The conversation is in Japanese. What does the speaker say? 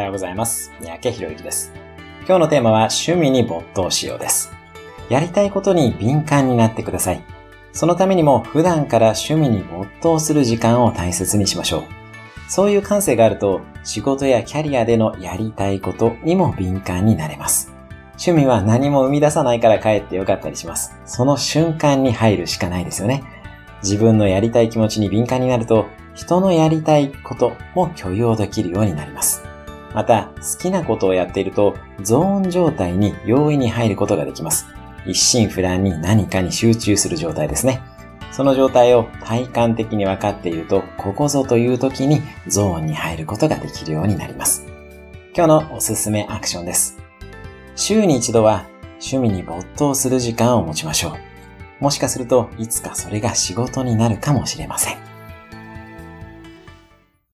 はようございます。三宅博之です。今日のテーマは趣味に没頭しようです。やりたいことに敏感になってください。そのためにも普段から趣味に没頭する時間を大切にしましょう。そういう感性があると仕事やキャリアでのやりたいことにも敏感になれます。趣味は何も生み出さないから帰ってよかったりします。その瞬間に入るしかないですよね。自分のやりたい気持ちに敏感になると人のやりたいことも許容できるようになります。また、好きなことをやっていると、ゾーン状態に容易に入ることができます。一心不乱に何かに集中する状態ですね。その状態を体感的に分かっていると、ここぞという時にゾーンに入ることができるようになります。今日のおすすめアクションです。週に一度は趣味に没頭する時間を持ちましょう。もしかするといつかそれが仕事になるかもしれません。